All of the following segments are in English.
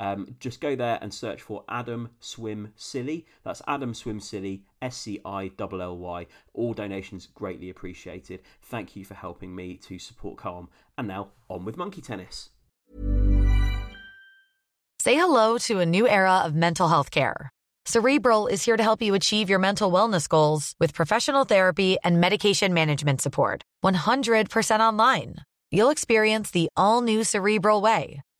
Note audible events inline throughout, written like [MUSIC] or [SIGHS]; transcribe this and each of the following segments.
Um, just go there and search for Adam Swim Scilly. That's Adam Swim Scilly, S C I L L Y. All donations greatly appreciated. Thank you for helping me to support Calm. And now on with Monkey Tennis. Say hello to a new era of mental health care. Cerebral is here to help you achieve your mental wellness goals with professional therapy and medication management support. 100% online. You'll experience the all new Cerebral Way,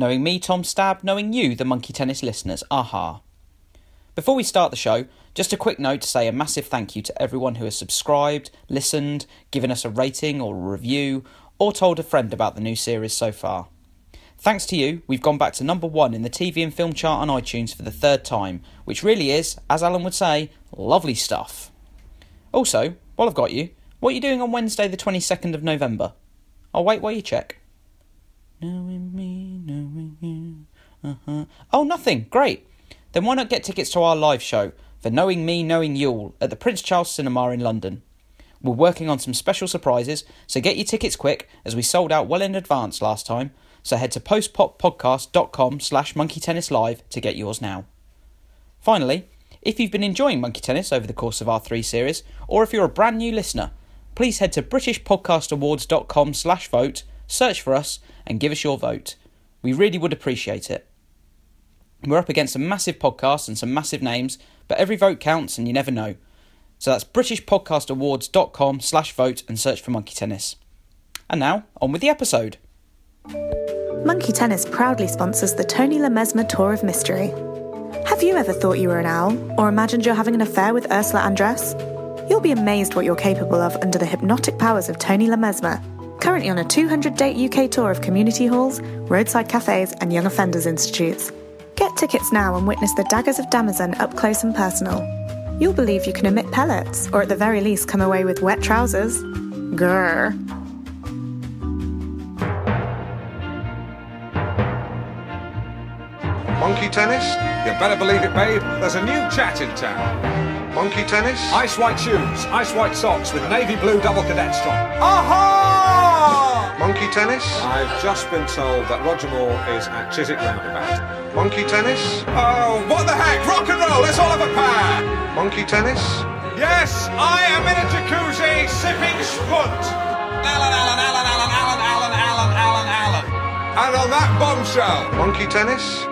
Knowing me, Tom Stab, knowing you, the Monkey Tennis listeners, aha. Before we start the show, just a quick note to say a massive thank you to everyone who has subscribed, listened, given us a rating or a review, or told a friend about the new series so far. Thanks to you, we've gone back to number one in the TV and film chart on iTunes for the third time, which really is, as Alan would say, lovely stuff. Also, while I've got you, what are you doing on Wednesday, the 22nd of November? I'll wait while you check. Knowing me. Uh-huh. Oh, nothing. Great. Then why not get tickets to our live show for Knowing Me, Knowing You at the Prince Charles Cinema in London? We're working on some special surprises, so get your tickets quick as we sold out well in advance last time. So head to postpoppodcast.com slash monkeytennislive to get yours now. Finally, if you've been enjoying Monkey Tennis over the course of our three series, or if you're a brand new listener, please head to britishpodcastawards.com slash vote, search for us, and give us your vote. We really would appreciate it. We're up against some massive podcasts and some massive names, but every vote counts and you never know. So that's britishpodcastawards.com slash vote and search for Monkey Tennis. And now, on with the episode. Monkey Tennis proudly sponsors the Tony Le Mesmer Tour of Mystery. Have you ever thought you were an owl or imagined you're having an affair with Ursula Andress? You'll be amazed what you're capable of under the hypnotic powers of Tony Le Mesmer, currently on a 200 date UK tour of community halls, roadside cafes, and young offenders institutes. Get tickets now and witness the daggers of Damazon up close and personal. You'll believe you can emit pellets, or at the very least come away with wet trousers. Grrr. Monkey tennis? You better believe it, babe. There's a new chat in town. Monkey tennis? Ice white shoes, ice white socks with navy blue double cadet strap. Aha! Monkey tennis? I've just been told that Roger Moore is at Chiswick Roundabout. Monkey tennis? Oh, what the heck? Rock and roll, let's all have a pair! Monkey tennis? Yes, I am in a jacuzzi sipping spunt. Alan, Alan, Alan, Alan, Alan, Alan, Alan, Alan, Alan. And on that bombshell. Monkey tennis?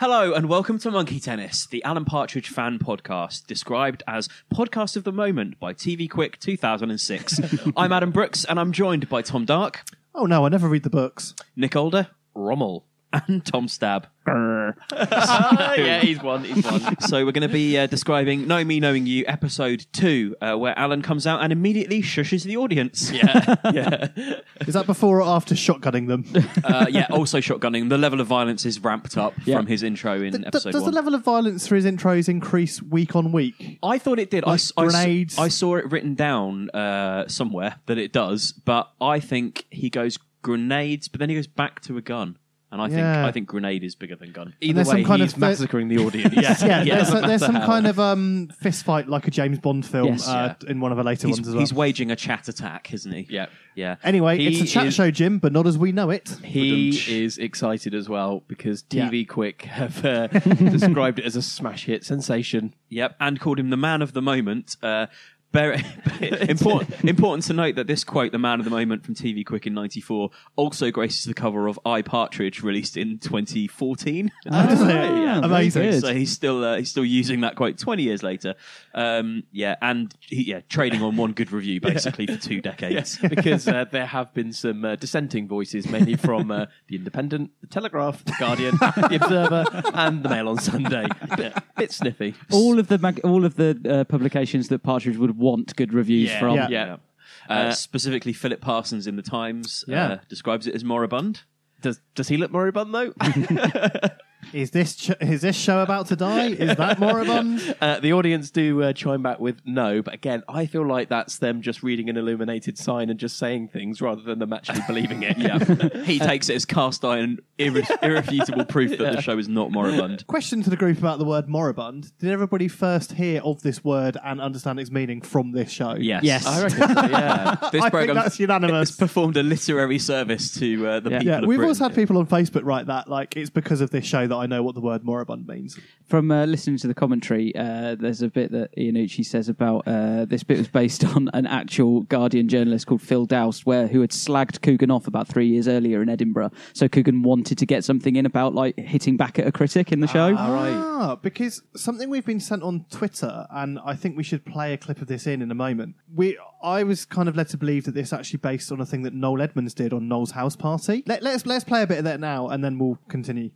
Hello and welcome to Monkey Tennis, the Alan Partridge fan podcast, described as podcast of the moment by TV Quick 2006. [LAUGHS] I'm Adam Brooks and I'm joined by Tom Dark, Oh no, I never read the books. Nick Older, Rommel, and Tom Stab. [LAUGHS] yeah, he's one. He's one. [LAUGHS] so we're going to be uh, describing "Knowing Me, Knowing You" episode two, uh, where Alan comes out and immediately shushes the audience. Yeah, [LAUGHS] yeah, Is that before or after shotgunning them? uh, yeah. Also, shotgunning. The level of violence is ramped up Yeah. from his intro in D- d- episode does one. the level of violence through his intros increase week on week? I thought it did. I Like s- I, s- grenades? I saw it written down uh, somewhere that it does, but I think he goes grenades, but then he goes back to a gun, and I think Yeah. I think grenade is bigger than gun. Either there's some way, kind he's of- massacring the audience. [LAUGHS] Yeah, there's, doesn't there's matter some how. kind of um, fist fight like a James Bond film Yes, uh, in one of the later He's, ones as well. he's waging a chat attack, isn't he? Yeah. yeah. anyway, He it's a chat is- show, Jim, but not as we know it. He is excited as well because Yeah. TV Quick have uh, [LAUGHS] described it as a smash hit sensation. Yep, and called him the man of the moment. Uh, bear, [LAUGHS] important, important to note that this quote, "the man of the moment" from TV Quick in '94, also graces the cover of I Partridge, released in 2014. Does [LAUGHS] it? [LAUGHS] yeah, Amazing. so he's still uh, he's still using that quote 20 years later. Um, yeah, and he, yeah, trading on one good review basically for two decades. because uh, there have been some uh, dissenting voices, mainly from uh, the Independent, the Telegraph, the Guardian, the Observer, and the Mail on Sunday. Bit, bit sniffy. all of the mag- all of the uh, publications that Partridge would want good reviews Yeah. from. Yeah. Yeah. Uh, specifically, Philip Parsons in the Times Yeah. uh, describes it as moribund. Does does he look moribund though? [LAUGHS] [LAUGHS] Is this ch- is this show about to die? Is that moribund? [LAUGHS] Uh, the audience do uh, chime back with no, but again, I feel like that's them just reading an illuminated sign and just saying things rather than them actually believing it. Yeah, [LAUGHS] he takes it as cast iron, irre- [LAUGHS] irrefutable proof that the show is not moribund. Question to the group about the word moribund. Did everybody first hear of this word and understand its meaning from this show? Yes, Yes. I reckon. So, yeah. This I think program that's unanimous. has performed a literary service to uh, the Yeah. people. Yeah, of we've Britain. also had people on Facebook write that like it's because of this show that I know what the word moribund means. From uh, listening to the commentary, uh, there's a bit that Iannucci says about uh, this bit was based [LAUGHS] on an actual Guardian journalist called Phil Doust, where who had slagged Coogan off about three years earlier in Edinburgh. So Coogan wanted to get something in about like hitting back at a critic in the show. Ah, because something we've been sent on Twitter, and I think we should play a clip of this in in a moment. We, I was kind of led to believe that this actually based on a thing that Noel Edmonds did on Noel's house party. Let, let's let's play a bit of that now, and then we'll continue.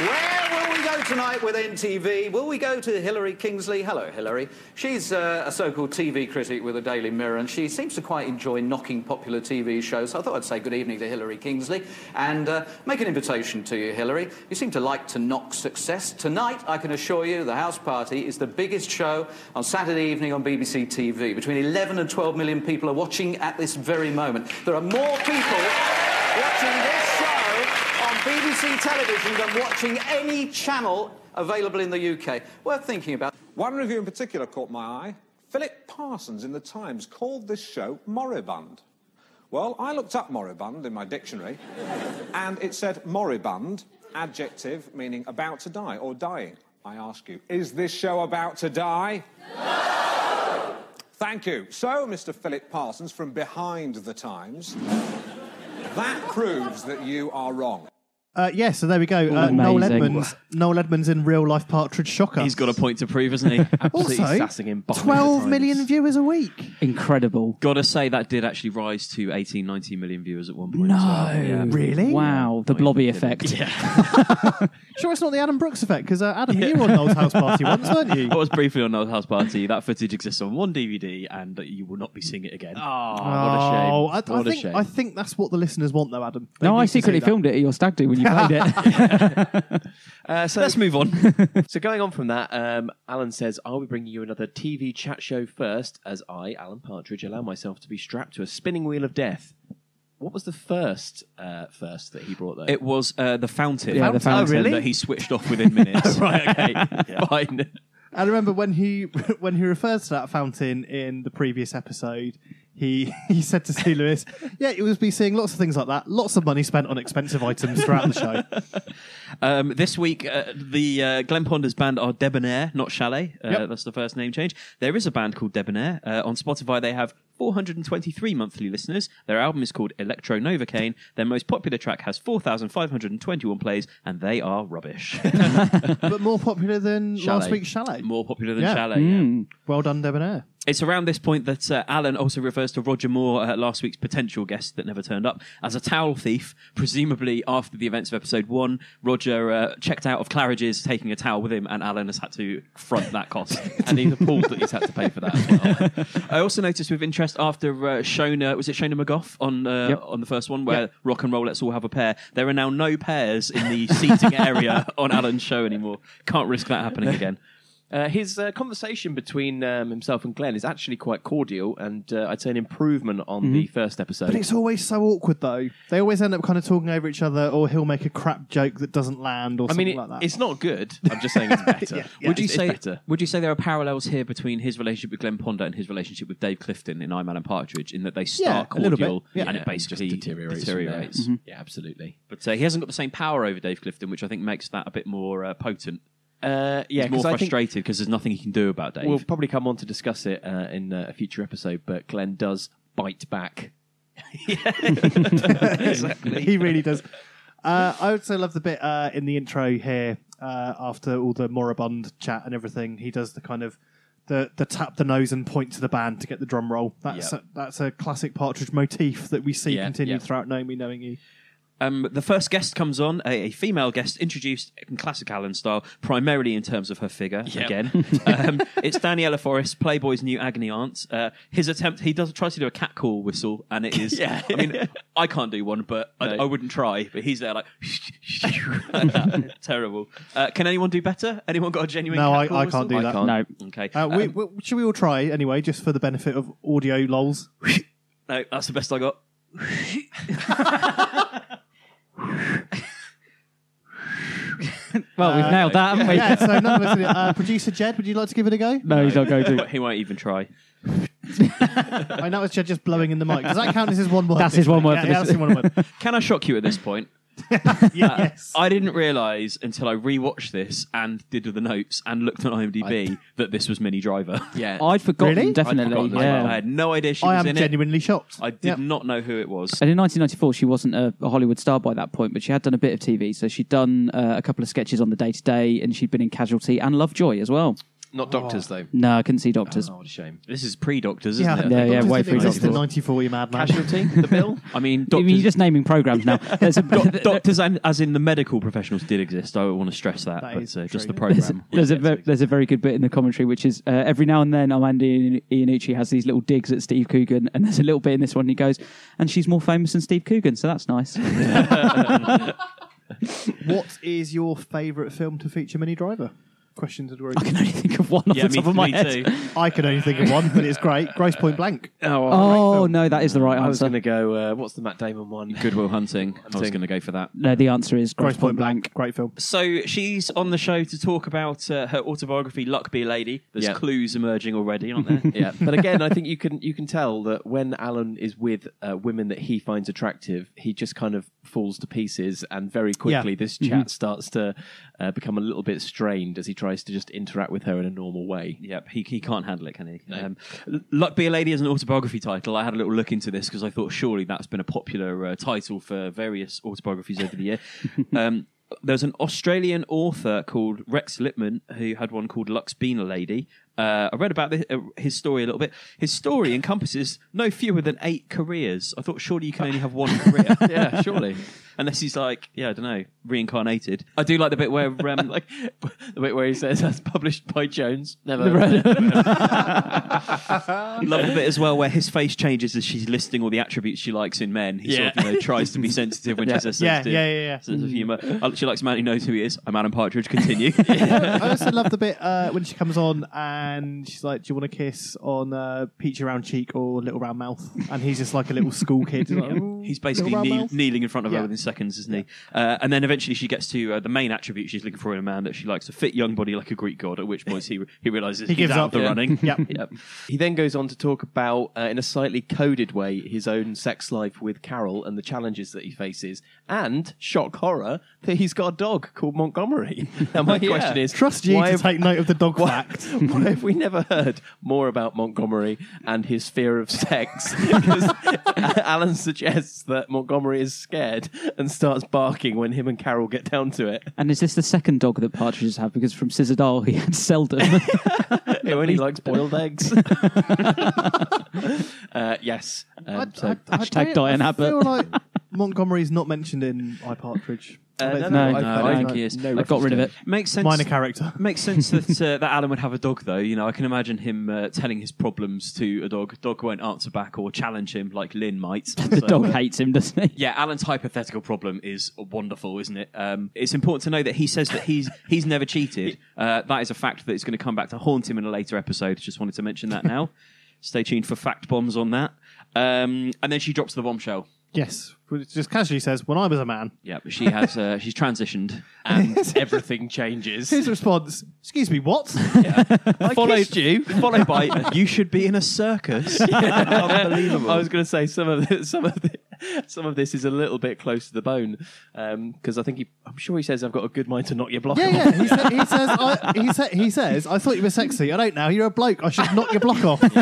Where will we go tonight with NTV? Will we go to Hilary Kingsley? Hello, Hilary. She's uh, a so-called TV critic with the Daily Mirror, and she seems to quite enjoy knocking popular TV shows. So I thought I'd say good evening to Hilary Kingsley and uh, make an invitation to you, Hilary. You seem to like to knock success. Tonight, I can assure you, the House Party is the biggest show on Saturday evening on BBC TV. Between 11 and 12 million people are watching at this very moment. There are more people watching this BBC television than watching any channel available in the UK. Worth thinking about. One review in particular caught my eye. Philip Parsons in the Times called this show moribund. Well, I looked up moribund in my dictionary, [LAUGHS] and it said moribund, adjective meaning about to die or dying. I ask you, is this show about to die? [LAUGHS] Thank you. So, Mr. Philip Parsons from behind the Times, that proves that you are wrong. Uh, yeah, so there we go. Uh, Noel Amazing. Edmonds, Noel Edmonds in real life Partridge shocker. He's got a point to prove, hasn't he? [LAUGHS] Absolutely also sassing him behind the 12 times. viewers a week. Incredible. Gotta say that did actually rise to 18, 19 million viewers at one point. No, as well. Yeah. Really? Wow, the blobby effect. [LAUGHS] Sure, it's not the Adam Brooks effect because uh, Adam, you were on Noel's house party once, weren't you? I was briefly on Noel's house party. That footage exists on one DVD, and you will not be seeing it again. Oh, what a Oh, shame. I, I what a think shame. I think that's what the listeners want, though, Adam. They No, need I to see secretly that. filmed it at your stag do when you played it. [LAUGHS] Uh, so Let's move on. So going on from that, um, Alan says, "I'll be bringing you another TV chat show first, as I, Alan Partridge, allow myself to be strapped to a spinning wheel of death." What was the first uh, first that he brought though? it was uh, the fountain. Yeah, the fountain. Oh, really? That he switched off within minutes. [LAUGHS] right, okay, [LAUGHS] fine. I remember when he when he refers to that fountain in the previous episode, he [LAUGHS] he said to Sue Lewis, "Yeah, you will be seeing lots of things like that. Lots of money spent on expensive items throughout the show." [LAUGHS] Um, this week, uh, the uh, Glenn Ponder's band are Debonair, not Chalet. Uh, Yep. That's the first name change. There is a band called Debonair. Uh, on Spotify, they have 423 monthly listeners. Their album is called Electro Novocaine. Their most popular track has 4,521 plays, and they are rubbish. [LAUGHS] but more popular than last Chalet. week's Chalet. More popular than Yeah. Chalet. yeah. Well done, Debonair. It's around this point that uh, Alan also refers to Roger Moore, uh, last week's potential guest that never turned up, as a towel thief. Presumably, after the events of episode one, Roger uh, checked out of Claridge's taking a towel with him, and Alan has had to front that cost. [LAUGHS] and he's appalled that he's had to pay for that as well. [LAUGHS] I also noticed with interest after uh, Shona, was it Shona McGough on uh, Yep. on the first one, where rock and roll, let's all have a pair. There are now no pairs in the seating area [LAUGHS] on Alan's show anymore. Can't risk that happening again. Uh, his uh, conversation between um, himself and Glenn is actually quite cordial, and uh, I'd say an improvement on the first episode. But it's always so awkward, though. They always end up kind of talking over each other, or he'll make a crap joke that doesn't land, or I something mean, it- like that. it's not good. I'm just saying it's [LAUGHS] better. Yeah, yeah. would you It's- it's say better? would you say there are parallels here between his relationship with Glenn Ponder and his relationship with Dave Clifton in I'm Alan Partridge in that they start Yeah, a little bit. cordial Yeah. and Yeah, it basically just deteriorates. from there. deteriorates. Yeah, absolutely. But uh, he hasn't got the same power over Dave Clifton, which I think makes that a bit more uh, potent. Uh, yeah, He's more 'cause I think frustrated because there's nothing he can do about Dave. we'll probably come on to discuss it uh, in uh, a future episode. But Glenn does bite back. [LAUGHS] he really does. Uh, I also love the bit uh, in the intro here uh, after all the moribund chat and everything. He does the kind of the the tap the nose and point to the band to get the drum roll. That's Yeah. a, that's a classic Partridge motif that we see Yeah, continued yeah. throughout Knowing Me, Knowing You. Um, the first guest comes on, a, a female guest, introduced in classic Alan style, primarily in terms of her figure. Again, [LAUGHS] um, it's Daniela Forrest, Playboy's new agony aunt. Uh, his attempt, he does tries to do a cat call whistle, and it [LAUGHS] is. Yeah. I mean, I can't do one, but I, No. I wouldn't try. But he's there like like [LAUGHS] terrible. Uh, can anyone do better? Anyone got a genuine? No, cat I, call I can't do I that. can't. No. Okay. Uh, we, Um, we, should we all try anyway, just for the benefit of audio lols? no, that's the best I got. Well, we've nailed that, haven't we? yeah, so none of us. did it. Uh, Producer Jed, would you like to give it a go? No, he's not going to. He won't even try. [LAUGHS] I know it's Jed just blowing in the mic. Does that count as his one word? That's his one word Yeah, for yeah, this that's his one word. Can I shock you at this point? [LAUGHS] Yeah, yes. I didn't realise until I rewatched this and did the notes and looked on IMDb that this was Minnie Driver. Yeah, [LAUGHS] I'd forgotten, Really? definitely. I'd forgotten as yeah. I had no idea she I was am in it. genuinely shocked. I did Yeah. not know who it was. And in 1994, she wasn't a, a Hollywood star by that point, but she had done a bit of TV. So she'd done uh, a couple of sketches on the Day Today, and she'd been in Casualty and Lovejoy as well. Not doctors though. No, I couldn't see Doctors. Oh, what a shame. This is pre-Doctors, isn't Yeah, it? Yeah, yeah, way didn't through exist in Doctors. '94, you madman. Casualty, the bill. I mean, I doctors, mean, you're just naming programs now. [LAUGHS] There's a, doc- [LAUGHS] doctors and, as in the medical professionals did exist. I want to stress that, That but uh, just true. the there's, program. there's a ve- there's a very good bit in the commentary, which is uh, every now and then Armando Iannucci has these little digs at Steve Coogan, and there's a little bit in this one. He goes, and she's more famous than Steve Coogan, so that's nice. [LAUGHS] What is your favourite film to feature Minnie Driver? Question to the group. I can only think of one off yeah, the me, top of my me head. too. I can only think of one, but it's great. Grosse Pointe Blank. Oh no, that is the right answer. I was going to go. Uh, what's the Matt Damon one? Good Will Hunting. I was Hunting. going to go for that. No, the answer is Gross Grosse Pointe Blank. Great film. So she's on the show to talk about uh, her autobiography, Luck Be a Lady. There's Yeah. clues emerging already, aren't there? [LAUGHS] yeah, but again, I think you can you can tell that when Alan is with uh, women that he finds attractive, he just kind of falls to pieces, and very quickly Yeah. this chat starts to uh, become a little bit strained as he tries to just interact with her in a normal way. Yep, he, he can't handle it, can he? Um, Luck Be a Lady is an autobiography title. I had a little look into this because I thought surely that's been a popular uh, title for various autobiographies over the year. [LAUGHS] um, there's an Australian author called Rex Lippman who had one called Luck's Been a Lady. Uh, I read about this, uh, his story a little bit. His story encompasses no fewer than eight careers. I thought surely you can only have one career. [LAUGHS] Yeah, surely. [LAUGHS] Unless he's like, yeah, I don't know, reincarnated. I do like the bit where um, [LAUGHS] like the bit where he says that's published by Jones. Never. Read Love the bit as well where his face changes as she's listing all the attributes she likes in men. He sort of you know, tries to be sensitive when she says Yeah, sensitive. yeah, yeah, yeah. Sense of humour. Uh, She likes a man who knows who he is. I'm Adam Partridge. Continue. I also love the bit uh, when she comes on and she's like, "Do you want a kiss on uh, peachy round cheek or little round mouth?" And he's just like a little school kid. He's, like, "Ooh, He's basically little round kneel, mouth." kneeling in front of Yeah. her within seconds, isn't he? Uh, and then eventually she gets to uh, the main attribute she's looking for in a man that she likes a fit young body like a Greek god. At which point he he realizes He he's gives out up. the Yeah. running. [LAUGHS] Yep. [LAUGHS] Yep. He then goes on to talk about, uh, in a slightly coded way, his own sex life with Carol and the challenges that he faces, and shock horror that he's got a dog called Montgomery. [LAUGHS] Now, my Yeah. question is, Trust you why to have, take note of the dog [LAUGHS] why, fact. [LAUGHS] why have we never heard more about Montgomery and his fear of sex? Because Alan suggests that Montgomery is scared and starts barking when him and Carol get down to it. And is this the second dog that partridges have? Because from Scissor Doll he had Seldom. he only likes boiled eggs. uh, yes. Um, so- Hashtag don't- Diane I Abbott. feel like Montgomery's not mentioned in iPartridge. Uh, I don't no, no, I- no, I- I I- think he is. no I got rid of it. Makes sense. Minor character. [LAUGHS] Makes sense that [LAUGHS] uh, that Alan would have a dog, though. You know, I can imagine him uh, telling his problems to a dog. Dog won't answer back or challenge him like Lynn might. [LAUGHS] the So, dog uh, hates him, doesn't he? Yeah, Alan's hypothetical problem is wonderful, isn't it? Um, it's important to know that he says that he's he's never cheated. Uh, that is a fact that is going to come back to haunt him in a later episode. Just wanted to mention that now. Stay tuned for fact bombs on that. Um, and then she drops the bombshell. Yes, which just casually says, "When I was a man." Yeah, but she has uh, she's transitioned. and [LAUGHS] everything changes. His response: "Excuse me, what?" [LAUGHS] I Followed- kissed you. [LAUGHS] Followed by you should be in a circus. Unbelievable. I was going to say some of the, some of the, some of this is a little bit close to the bone because I think he, I'm sure he says I've got a good mind to knock your block yeah, off. yeah. He, sa- he says, I, he, sa- "He says, I thought you were sexy. I don't now. You're a bloke. I should knock your block off." [LAUGHS]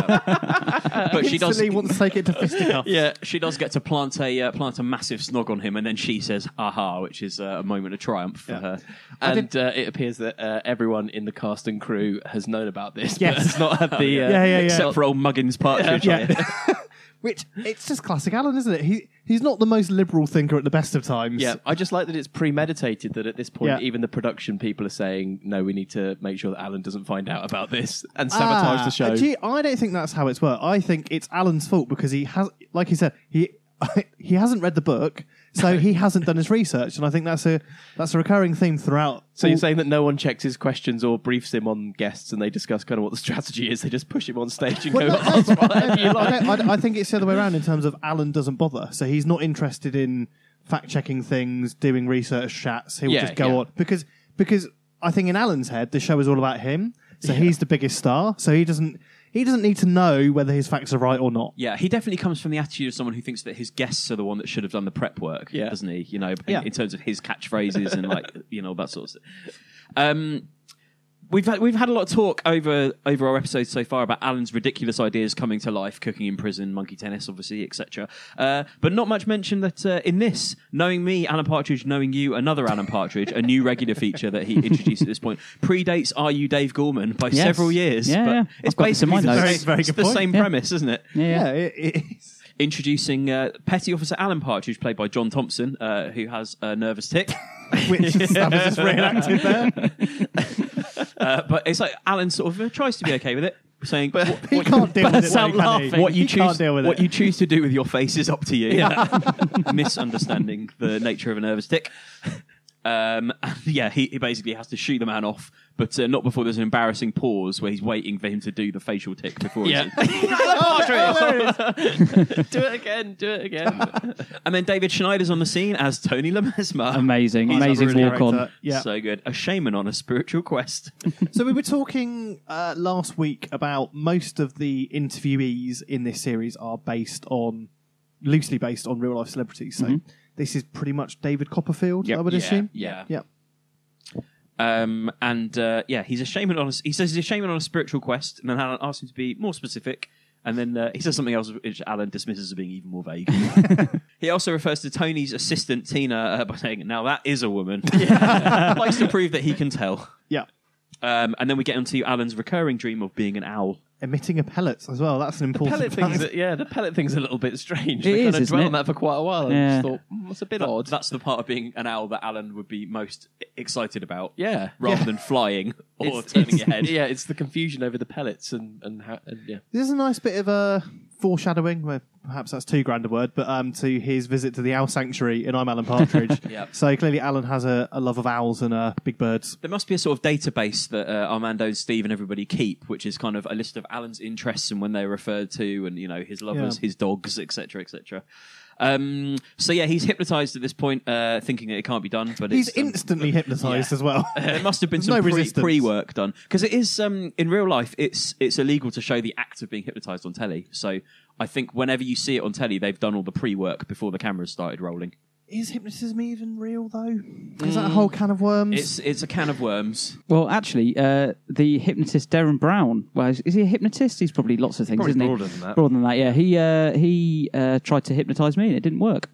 but she does Instantly wants to take it to fisticuffs. Yeah, she does get to plant a uh, plant a massive snog on him, and then she says "aha," which is uh, a moment of triumph for her. And uh, it appears that uh, everyone in the cast and crew has known about this, Yes. but has not had the. Uh, [LAUGHS] Yeah, yeah, yeah. Except for old Muggins Partridge. Yeah. [LAUGHS] Which it's just classic Alan, isn't it? He he's not the most liberal thinker at the best of times. Yeah, I just like that it's premeditated. That at this point, Yeah. even the production people are saying, "No, we need to make sure that Alan doesn't find out about this and sabotage Ah, the show." Gee, I don't think that's how it's worked. I think it's Alan's fault because he has, like he said, he [LAUGHS] he hasn't read the book, so he hasn't done his research, and I think that's a that's a recurring theme throughout. So you're saying that no one checks his questions or briefs him on guests, and they discuss kind of what the strategy is. They just push him on stage and go, no, oh, "Ask whatever you I, like." don't- I- I think it's the other way around in terms of Alan doesn't bother, so he's not interested in fact checking things, doing research chats. He'll Yeah, just go yeah. on because because I think in Alan's head the show is all about him, so he's the biggest star, so he doesn't he doesn't need to know whether his facts are right or not. Yeah, he definitely comes from the attitude of someone who thinks that his guests are the one that should have done the prep work, Yeah. doesn't he? You know, in, Yeah. in terms of his catchphrases and like [LAUGHS] you know that sort of stuff. Um, we've had we've had a lot of talk over over our episodes so far about Alan's ridiculous ideas coming to life, cooking in prison, monkey tennis, obviously, etc. Uh, but not much mention that uh, in this, knowing me, Alan Partridge, knowing you, another Alan Partridge, a new regular feature that he introduced at this point predates "Are You Dave Gorman" by Yes. several years. Yeah, but yeah. it's I've got this in basically my the, notes. same, Very it's the same Yeah. premise, isn't it? Yeah, yeah. Yeah, it, it is. introducing uh, Petty Officer Alan Partridge, played by John Thompson, uh, who has a nervous tick. [LAUGHS] Which that was just [LAUGHS] reenacted there. [LAUGHS] Uh, but it's like Alan sort of uh, tries to be okay with it, saying, "What, He can't deal with it. Bursts out though, can he? laughing. what you He can't choose, deal with what it. you choose to do with your face is up to you." [LAUGHS] Misunderstanding the nature of a nervous tick. Um, [LAUGHS] and yeah, he, he basically has to shoot the man off, but uh, not before there's an embarrassing pause where he's waiting for him to do the facial tick before. Yeah. says, "Alan [LAUGHS] Partridge!" [LAUGHS] do it again, do it again. and then David Schneider's on the scene as Tony Le Mesmer. Amazing, He's amazing brilliant. walk on. Yeah. So good. A shaman on a spiritual quest. So we were talking uh, last week about most of the interviewees in this series are based on loosely based on real life celebrities. So this is pretty much David Copperfield, Yep. I would Yeah, assume. yeah. Yeah. Um, and uh, yeah, he's a shaman on. A, he says he's a shaman on a spiritual quest, and then Alan asks him to be more specific. And then uh, he says something else, which Alan dismisses as being even more vague. [LAUGHS] he also refers to Tony's assistant Tina uh, by saying, "Now that is a woman." [LAUGHS] Likes to prove that he can tell. Yeah. Um, and then we get onto Alan's recurring dream of being an owl. Emitting a pellet as well. That's an important pellet fact. thing's, yeah, the pellet thing's a little bit strange. It they is, kind of isn't dwell it? on that for quite a while. And Yeah. just thought, mm, that's a bit That- odd. That's the part of being an owl that Alan would be most excited about. yeah, Rather Yeah. than flying or It's- turning it's- your head. [LAUGHS] Yeah, it's the confusion over the pellets and and, how, and yeah. This is a nice bit of a foreshadowing, well, perhaps that's too grand a word, but um, to his visit to the owl sanctuary in I'm Alan Partridge. [LAUGHS] Yep. So clearly, Alan has a, a love of owls and uh, big birds. There must be a sort of database that uh, Armando and Steve and everybody keep, which is kind of a list of Alan's interests and when they're referred to, and you know his lovers, Yeah. his dogs, etc., etc. Um, so yeah, he's hypnotized at this point, uh, thinking that it can't be done. But He's it's, um, instantly hypnotised as well. [LAUGHS] there must have been [LAUGHS] some no pre, pre-work done because it is um, in real life. It's it's illegal to show the act of being hypnotized on telly. So I think whenever you see it on telly, they've done all the pre-work before the cameras started rolling. Is hypnotism even real though? Is that a whole can of worms? Mm. It's it's a can of worms. Well, actually, uh, the hypnotist Derren Brown. Well, is, is he a hypnotist? He's probably lots of things, Probably isn't broader he? than that. Broader than that, yeah. He uh, he uh, tried to hypnotise me and it didn't work.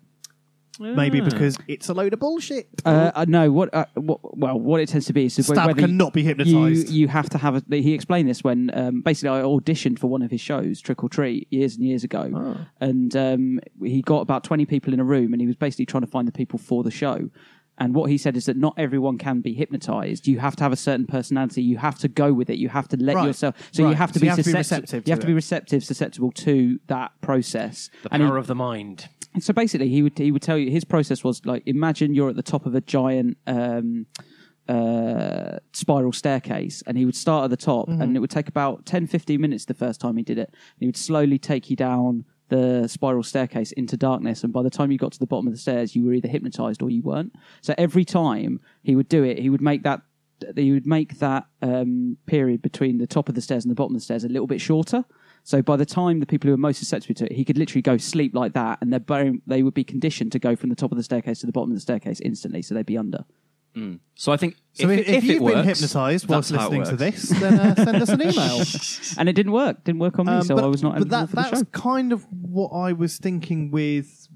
Maybe because it's a load of bullshit. Uh, uh, no, what, uh, what? Well, what it tends to be is Stab whether you- cannot be hypnotised. You, you have to have. A, he explained this when um, basically I auditioned for one of his shows, Trick or Treat, years and years ago, Oh. and um, he got about twenty people in a room, and he was basically trying to find the people for the show. And what he said is that not everyone can be hypnotized. You have to have a certain personality. You have to go with it. You have to let Right. yourself. So you Right. have to So be you have to be receptive You have to to be receptive, susceptible to that process. The And he- power of the mind. so basically, he would he would tell you his process was like imagine you're at the top of a giant um, uh, spiral staircase, and he would start at the top, and it would take about 10, 15 minutes the first time he did it. And he would slowly take you down the spiral staircase into darkness, and by the time you got to the bottom of the stairs, you were either hypnotized or you weren't. So every time he would do it, he would make that. He would make that um, period between the top of the stairs and the bottom of the stairs a little bit shorter. So by the time the people who were most susceptible to it, he could literally go sleep like that, and they're bone, they would be conditioned to go from the top of the staircase to the bottom of the staircase instantly, so they'd be under. So I think so if, if, it- if you've it works, been hypnotised whilst that's how it listening to this, then uh, send us an [LAUGHS] email. And it didn't work. Didn't work on me, Um, so but, I was not But that, for the that's show. kind of what I was thinking with.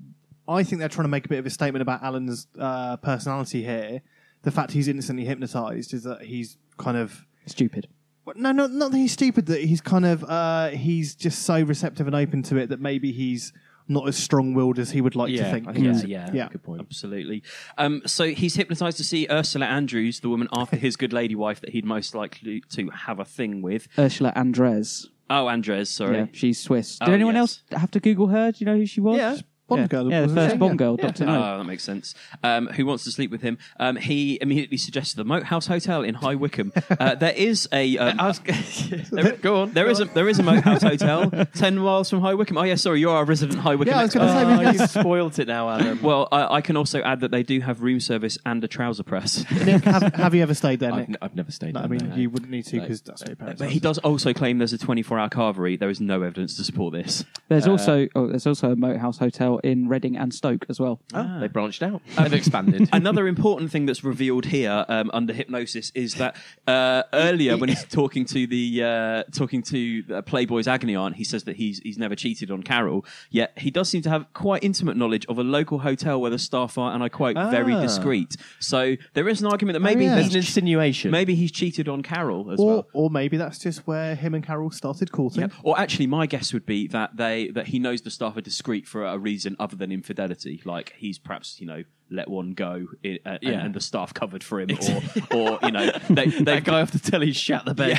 I think they're trying to make a bit of a statement about Alan's uh, personality here. The fact he's instantly hypnotised is that he's kind of. Stupid. Well, No, not not that he's stupid. That he's kind of uh, he's just so receptive and open to it that maybe he's not as strong-willed as he would like to Yeah, think. I think he that's- is. yeah, yeah. good point. Absolutely. Um, so he's hypnotized to see Ursula Andrews, the woman after his good lady wife that he'd most likely to have a thing with. Ursula Andres. Oh, Andres, sorry. Yeah, she's Swiss. Did Oh, anyone yes. else have to Google her? Do you know who she was? Yeah. Bond yeah. girl, Yeah, the first she? Bond Yeah. girl, Yeah. Doctor No. Oh, that makes sense. Um, who wants to sleep with him? Um, he immediately suggested the Moat House Hotel in High Wycombe. [LAUGHS] Uh, there is a. Um, [LAUGHS] [LAUGHS] there, Go on. There is a there is a Moat House Hotel ten miles from High Wycombe. Oh yeah, sorry, you are a resident High Wycombe. Yeah, I was going to say. Oh, maybe you spoilt it now, Alan. Well, I, I can also add that they do have room service and a trouser press. Nick, have, have you ever stayed there, I've, Nick? n- I've never stayed No, I mean, no. you wouldn't need to No. because that's what your parents. But he does also claim there's a 24-hour carvery. There is no evidence to support this. There's Uh, also oh, there's also a Moat House Hotel in Reading and Stoke as well. Oh, they branched out. [LAUGHS] They've expanded. [LAUGHS] Another important thing that's revealed here um, under hypnosis is that uh, earlier when he's talking to the uh, talking to uh, Playboy's agony aunt, he says that he's he's never cheated on Carol. Yet he does seem to have quite intimate knowledge of a local hotel where the staff are, and I quote, very Ah. discreet. So there is an argument that maybe yeah. There's an insinuation. maybe he's cheated on Carol as Or, well. or maybe that's just where him and Carol started courting. Yeah. Or actually, my guess would be that they that he knows the staff are discreet for a reason other than infidelity. Like he's perhaps you know let one go i uh, and, Yeah. and the staff covered for him, or or you know they [LAUGHS] that they've guy off the telly shat the bed.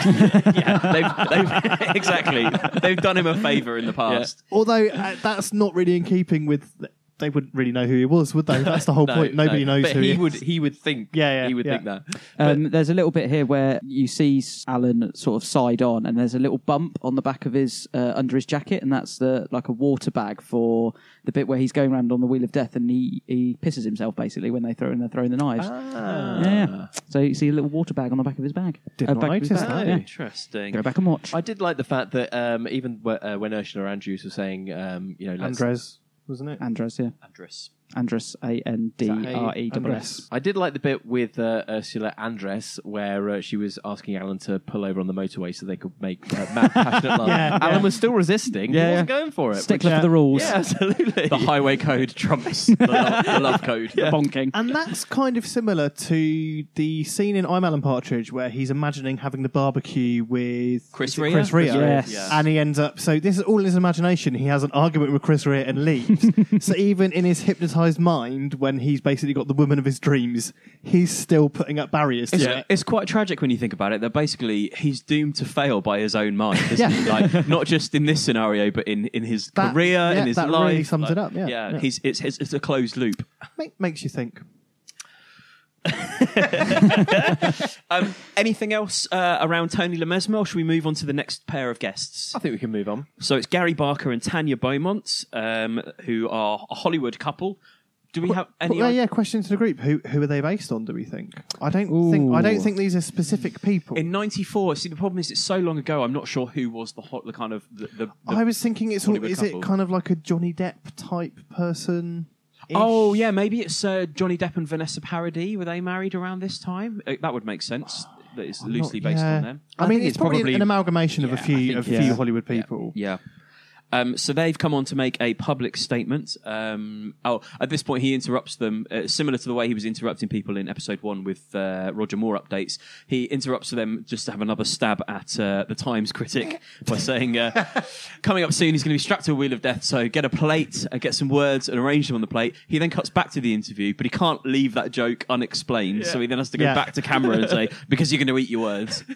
yeah [LAUGHS] they've, they've [LAUGHS] exactly they've done him a favour in the past. Although uh, that's not really in keeping with. They wouldn't really know who he was, would they? That's the whole [LAUGHS] No, point. Nobody no. knows But who he he would. He would think. Yeah, yeah, He would yeah. think that. Um, there's a little bit here where you see Alan sort of side on, and there's a little bump on the back of his uh, under his jacket, and that's the like a water bag for the bit where he's going around on the wheel of death, and he, he pisses himself basically when they throw when they're throwing the knives. Ah. Yeah. So you see a little water bag on the back of his bag. Did Uh, not back notice bag, that. yeah. Interesting. Go back and watch. I did like the fact that um, even w- uh, when Ursula Andrews was saying, um, you know, let's, Andres, wasn't it? Andres, yeah. Andres. Andres, A N D R E W S. I did like the bit with uh, Ursula Andress where uh, she was asking Alan to pull over on the motorway so they could make uh, mad [LAUGHS] passionate love. Yeah, Alan yeah. was still resisting. Yeah, he wasn't yeah. going for it. Stickler which- for the rules. Yeah, absolutely. The highway code trumps the [LAUGHS] love, the love code. Bonking. And that's kind of similar to the scene in I'm Alan Partridge where he's imagining having the barbecue with Chris is Rea? Chris Rea. Yes. Yeah. And he ends up, so this is all in his imagination. He has an argument with Chris Rea and leaves. [LAUGHS] so even in his hypnotized traumatized mind when he's basically got the woman of his dreams. He's still putting up barriers to It's, it. it's quite tragic when you think about it. That basically he's doomed to fail by his own mind, [LAUGHS] isn't Yeah. he? Like not just in this scenario, but in, in his That- career, yeah, in his that life. really sums Like, it up, yeah. Yeah. he's it's, it's it's a closed loop. Make, makes you think. [LAUGHS] Um, anything else uh, around Tony Le Mesmer, or should we move on to the next pair of guests? I think we can move on. So it's Gary Barker and Tanya Beaumont, um, who are a Hollywood couple. Do we have any? Well, yeah, question to the group. Who who are they based on? Do we think? I don't think. I don't think these are specific people. In '94, see the problem is it's so long ago. I'm not sure who was the hot, the kind of the. the, the I was thinking it's all, Hollywood is couple. it kind of like a Johnny Depp type person? Oh yeah, maybe it's uh, Johnny Depp and Vanessa Paradis. Were they married around this time? Uh, that would make sense. That it's loosely based yeah. on them. I, mean, it's, probably, an amalgamation of a few of a yeah. few Hollywood people. Yeah. Um, so they've come on to make a public statement. Um, oh, at this point, he interrupts them, uh, similar to the way he was interrupting people in episode one with uh, Roger Moore updates. He interrupts them just to have another stab at uh, the Times critic [LAUGHS] by saying, uh, "Coming up soon, he's going to be strapped to a wheel of death. So get a plate, uh, get some words, and arrange them on the plate." He then cuts back to the interview, but he can't leave that joke unexplained. So he then has to go Yeah. back to camera and say, [LAUGHS] "Because you're going to eat your words." [LAUGHS]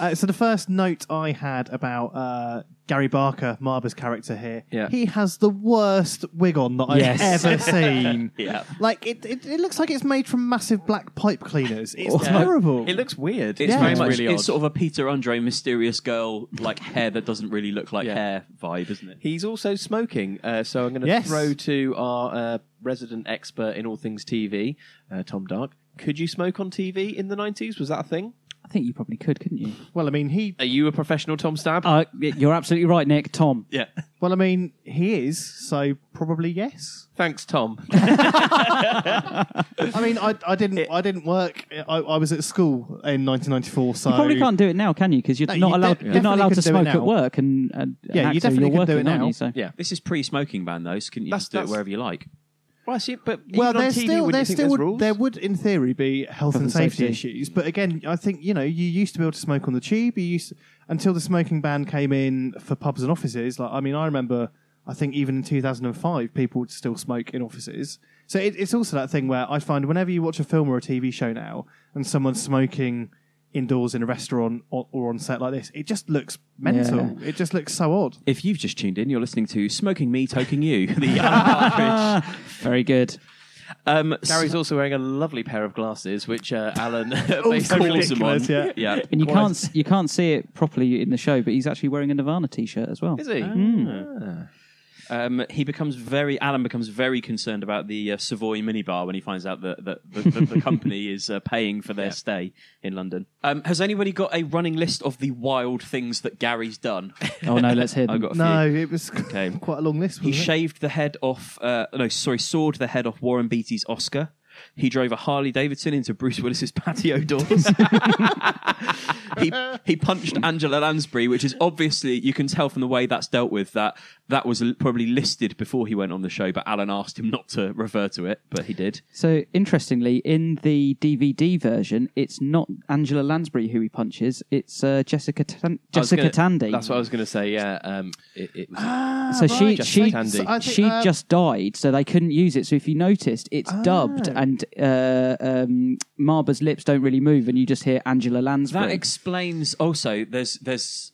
Uh, so the first note I had about uh, Gary Barker, Marber's character here, Yeah. he has the worst wig on that I've Yes. ever [LAUGHS] seen. Yeah. like it, it, it looks like it's made from massive black pipe cleaners. It's Yeah. terrible. It looks weird. It's Yeah. very It's much really it's odd. sort of a Peter Andre mysterious girl like hair that doesn't really look like hair vibe, isn't it? He's also smoking, uh, so I'm going to Yes. throw to our uh, resident expert in all things TV, uh, Tom Dark. Could you smoke on TV in the 90s? Was that a thing? I think you probably could, couldn't you? well, I mean, he. Are you a professional Tom Stab? Uh, y- you're absolutely right, Nick. Tom. Yeah. [LAUGHS] Well, I mean, he is. So probably yes. Thanks, Tom. [LAUGHS] [LAUGHS] I mean, I, I didn't I didn't work. I, I was at school in 1994. So You probably can't do it now, can you? Because you're No, not you allowed. de- you're not definitely allowed to could do it smoke now. at work, and, and Yeah, an you actor, definitely you're could do working, it aren't now. you? So yeah. This is pre-smoking ban though, so can you That's- just do it that's- wherever you like? Well, I see, but Well, even there's TV, still there still would, there would in theory be health, and and safety, safety. issues, but again, I think you know you used to be able to smoke on the tube. You used until the smoking ban came in for pubs and offices. Like I mean, I remember. I think even in 2005, people would still smoke in offices. So it, it's also that thing where I find whenever you watch a film or a TV show now, and someone's smoking indoors in a restaurant or, or on set like this, it just looks mental. It just looks so odd. If you've just tuned in, you're listening to "Smoking Me, Toking You," [LAUGHS] the [LAUGHS] Alan Partridge. very good. Um, Gary's also wearing a lovely pair of glasses, which uh, Alan [LAUGHS] basically calls him on. ridiculous, yeah. yeah. And you Quite. can't you can't see it properly in the show, but he's actually wearing a Nirvana t-shirt as well. Is he? Um, he becomes very Alan becomes very concerned about the uh, Savoy minibar when he finds out that, that, that, that the company [LAUGHS] is uh, paying for their stay in London. Um, has anybody got a running list of the wild things that Gary's done? [LAUGHS] Oh no, let's hear them. I've got a No, few. it was Okay. quite a long list. He wasn't it? shaved the head off. Uh, no, sorry, sawed the head off Warren Beatty's Oscar. He drove a Harley Davidson into Bruce Willis's [LAUGHS] patio doors. [LAUGHS] he he punched Angela Lansbury, which is obviously you can tell from the way that's dealt with that that was probably listed before he went on the show, but Alan asked him not to refer to it, but he did. So interestingly, in the DVD version, it's not Angela Lansbury who he punches; it's uh, Jessica Tan- Jessica gonna- Tandy. That's what I was going to say. Yeah, um, it, it was. Ah, so she Jessica she Tandy. So think, she uh, just died, so they couldn't use it. So if you noticed, it's dubbed, Oh. And uh, um, Marber's lips don't really move, and you just hear Angela Lansbury. That explains also there's there's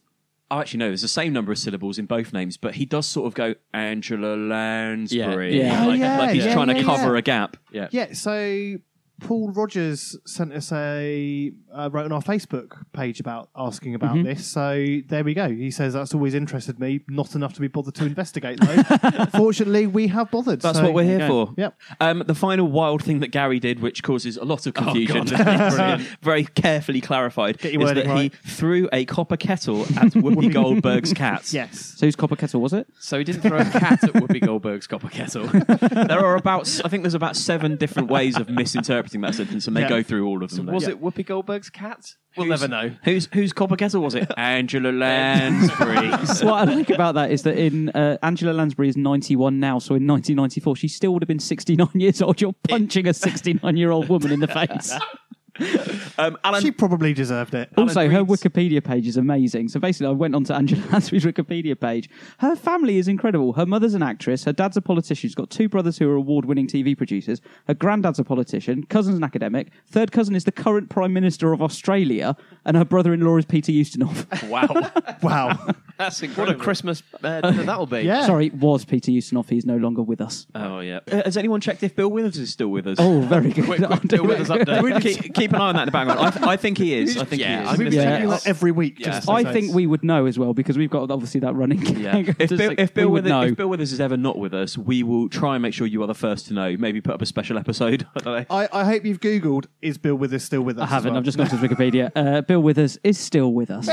oh, actually no, there's the same number of syllables in both names, but he does sort of go Angela Lansbury. Yeah. Like, Oh, yeah, like he's yeah, trying to yeah, cover yeah. a gap. yeah. Yeah, so Paul Rogers sent us a uh, wrote on our Facebook page about asking about Mm-hmm. this. So there we go. He says that's always interested me. Not enough to be bothered to investigate though. [LAUGHS] Fortunately, we have bothered. That's so- what we're here Yeah. for. Yep. Um, the final wild thing that Gary did, which causes a lot of Oh, confusion, [LAUGHS] Brilliant. [LAUGHS] very carefully clarified, Get is wording that he threw a copper kettle at Whoopi Goldberg's cat. Yes. so whose copper kettle was it? So he didn't throw a cat at Whoopi Goldberg's copper kettle. There are about, I think there's about seven different ways of misinterpreting that sentence, and they Yeah. go through all of them. was there. it Whoopi Goldberg's cat? We'll Whose- never know. Whose whose copper kettle was it? [LAUGHS] Angela Lansbury. what I like about that is that in uh, Angela Lansbury is 91 now, so in 1994 she still would have been 69 years old. You're punching a 69 year old woman in the [LAUGHS] face. [LAUGHS] Um, Alan, She probably deserved it. Also, her reads- Wikipedia page is amazing. So basically, I went onto Angela [LAUGHS] Lansbury's Wikipedia page. Her family is incredible. Her mother's an actress. Her dad's a politician. She's got two brothers who are award-winning TV producers. Her granddad's a politician. Cousin's an academic. Third cousin is the current Prime Minister of Australia, and her brother-in-law is Peter Ustinov. [LAUGHS] wow. Wow. That's incredible. What a Christmas uh, dinner that'll be. Yeah. Sorry, was Peter Ustinov. He's no longer with us. Oh yeah. Uh, has anyone checked if Bill Withers is still with us? Oh, very good. Quick, quick I'll Bill Withers update. keep, keep an eye on that in the background. I, th- I think he [LAUGHS] is. I think Yeah, he is. I'm gonna We've say yes. every week. Yeah. Just I think we would know as well because we've got obviously that running Yeah. gag. If Just Bill, like, if, we Bill would Withers, know. if Bill Withers is ever not with us, we will try and make sure you are the first to know. Maybe put up a special episode. [LAUGHS] I don't know. I, I hope you've Googled, is Bill Withers still with us? I as haven't. well? I've just gone to his Wikipedia. [LAUGHS] Uh, Bill Withers is still with us.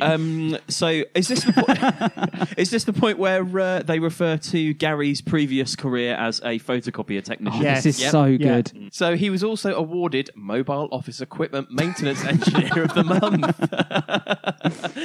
Um, so is this the point, is this the point where uh, they refer to Gary's previous career as a photocopier technician? Yes. This is Yep. so Yeah. good. So he was also awarded Mobile Office Equipment Maintenance Engineer of the Month.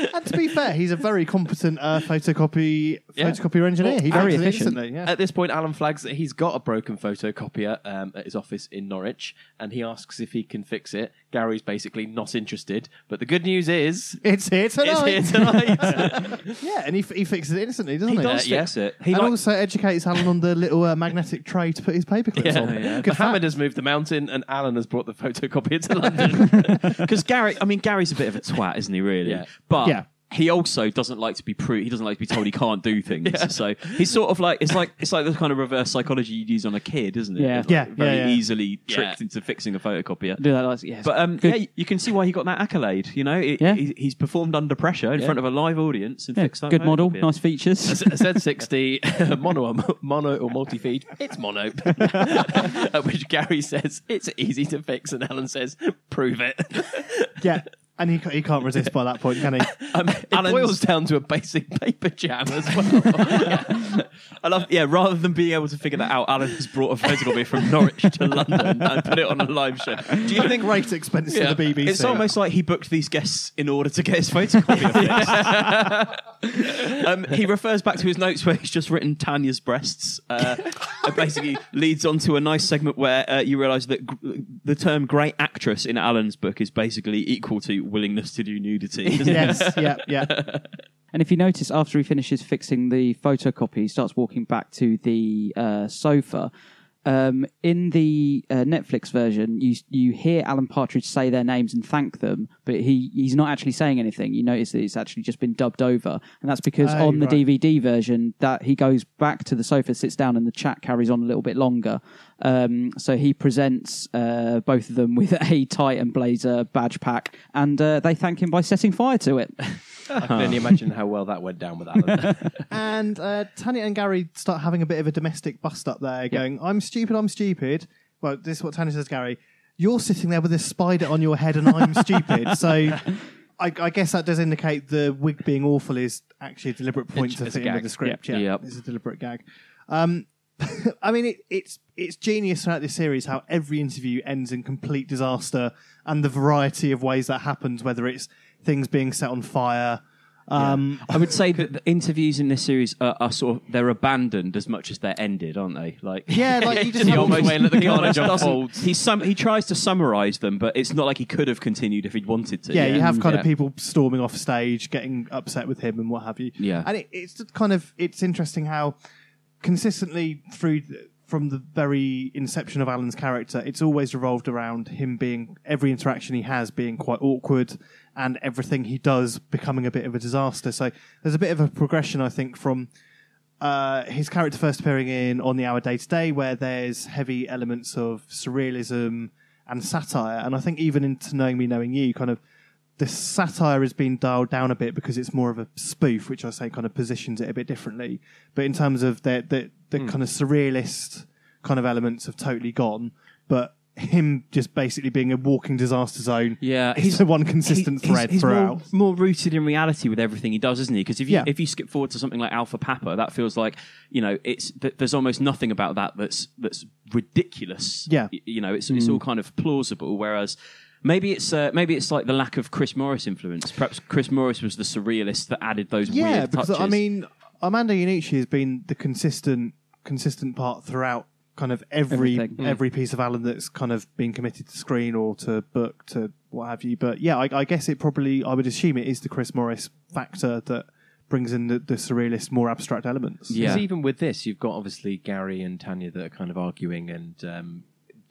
[LAUGHS] And to be fair, he's a very competent uh, photocopy Yeah. photocopier engineer. He Very does it efficient. instantly, Yeah. At this point, Alan flags that he's got a broken photocopier um, at his office in Norwich, and he asks if he can fix it. Gary's basically not interested, but the good news is It's here it's tonight. here tonight. [LAUGHS] Yeah, and he, he fixes it instantly, doesn't He he? does Uh, yeah. fix it. He and like, also educates Alan on the little uh, magnetic tray to put his paper clips yeah, on. yeah. Good Mohammed fact. has moved the mountain, and Alan has brought the photocopier to [LAUGHS] London. [LAUGHS] because Gary, I mean, Gary's a bit of a twat, isn't he? Really, Yeah. but. Yeah. He also doesn't like to be proved. He doesn't like to be told he can't do [LAUGHS] things. So he's sort of like it's like it's like the kind of reverse psychology you'd use on a kid, isn't it? Yeah. It's Yeah, very yeah, yeah. easily tricked Yeah. into fixing a photocopier. Do that, like, yes. But um, Good. yeah, you can see why he got that accolade. You know, It- Yeah. he- he's performed under pressure in front of a live audience and Yeah, fixed that good model, nice features. Z60 [LAUGHS] mono or mono or multi feed. It's mono. [LAUGHS] At which Gary says it's easy to fix, and Alan says prove it. Yeah, and he, he can't resist by that point, can he? [LAUGHS] Um, It Alan's- boils down to a basic paper jam as well. [LAUGHS] I love, yeah. Rather than being able to figure that out, Alan has brought a photocopy from Norwich to [LAUGHS] London and put it on a live show. Do you think? Great expense Yeah. to the BBC. It's almost like he booked these guests in order to get his photocopy fixed. um, he refers back to his notes where he's just written Tanya's breasts. Uh, it basically leads on to a nice segment where uh, you realise that g- the term "great actress" in Alan's book is basically equal to willingness to do nudity. [LAUGHS] yes, yeah, yeah. And if you notice, after he finishes fixing the photocopy, he starts walking back to the uh, sofa. Um, in the uh, Netflix version, you you hear Alan Partridge say their names and thank them, but he he's not actually saying anything. You notice that it's actually just been dubbed over, and that's because Oh, on the right. DVD version that he goes back to the sofa, sits down, and the chat carries on a little bit longer. Um, so he presents uh, both of them with [LAUGHS] a Titan blazer badge pack, and uh, they thank him by setting fire to it. [LAUGHS] I can only imagine how well that went down with Alan. [LAUGHS] And uh, Tanya and Gary start having a bit of a domestic bust up there, going, I'm stupid, I'm stupid. Well, this is what Tanya says, Gary. You're sitting there with this spider on your head and I'm [LAUGHS] stupid. So I, I guess that does indicate the wig being awful is actually a deliberate point It's- to it's a fit in with gag. the script. Yep. Yeah, Yep. it's a deliberate gag. Um, [LAUGHS] I mean, it, it's it's genius throughout this series how every interview ends in complete disaster and the variety of ways that happens, whether it's things being set on fire. Um, I would say that the interviews in this series are, are sort of they're abandoned as much as they're ended, aren't they? Like Yeah, [LAUGHS] like you just he have- almost, away and let the [LAUGHS] he almost carnage doesn't. He sum, he tries to summarise them, but it's not like he could have continued if he'd wanted to. yeah, you have kind Yeah. of people storming off stage, getting upset with him and what have you. Yeah. and it, it's just kind of it's interesting how consistently through the, from the very inception of Alan's character, it's always revolved around him being every interaction he has being quite awkward and everything he does becoming a bit of a disaster. So there's a bit of a progression, I think, from uh, his character first appearing in On the Hour Day Today, where there's heavy elements of surrealism and satire. And I think even into Knowing Me, Knowing You, kind of the satire has been dialed down a bit because it's more of a spoof, which I say kind of positions it a bit differently. But in terms of the the, the Hmm. kind of surrealist kind of elements have totally gone. But him just basically being a walking disaster zone. Yeah, he's the one consistent he- thread he's throughout. More, more rooted in reality with everything he does, isn't he? Because if you Yeah. if you skip forward to something like Alpha Papa, that feels like you know it's there's almost nothing about that that's that's ridiculous. Yeah. You know, it's it's all kind of plausible. Whereas. Maybe it's uh, maybe it's like the lack of Chris Morris influence. Perhaps Chris Morris was the surrealist that added those Yeah, weird because touches. I mean, Armando Iannucci has been the consistent consistent part throughout kind of every Everything. every piece of Alan that's kind of been committed to screen or to book to what have you. But yeah, I, I guess it probably I would assume it is the Chris Morris factor that brings in the, the surrealist, more abstract elements. Because even with this, you've got obviously Gary and Tanya that are kind of arguing, and um,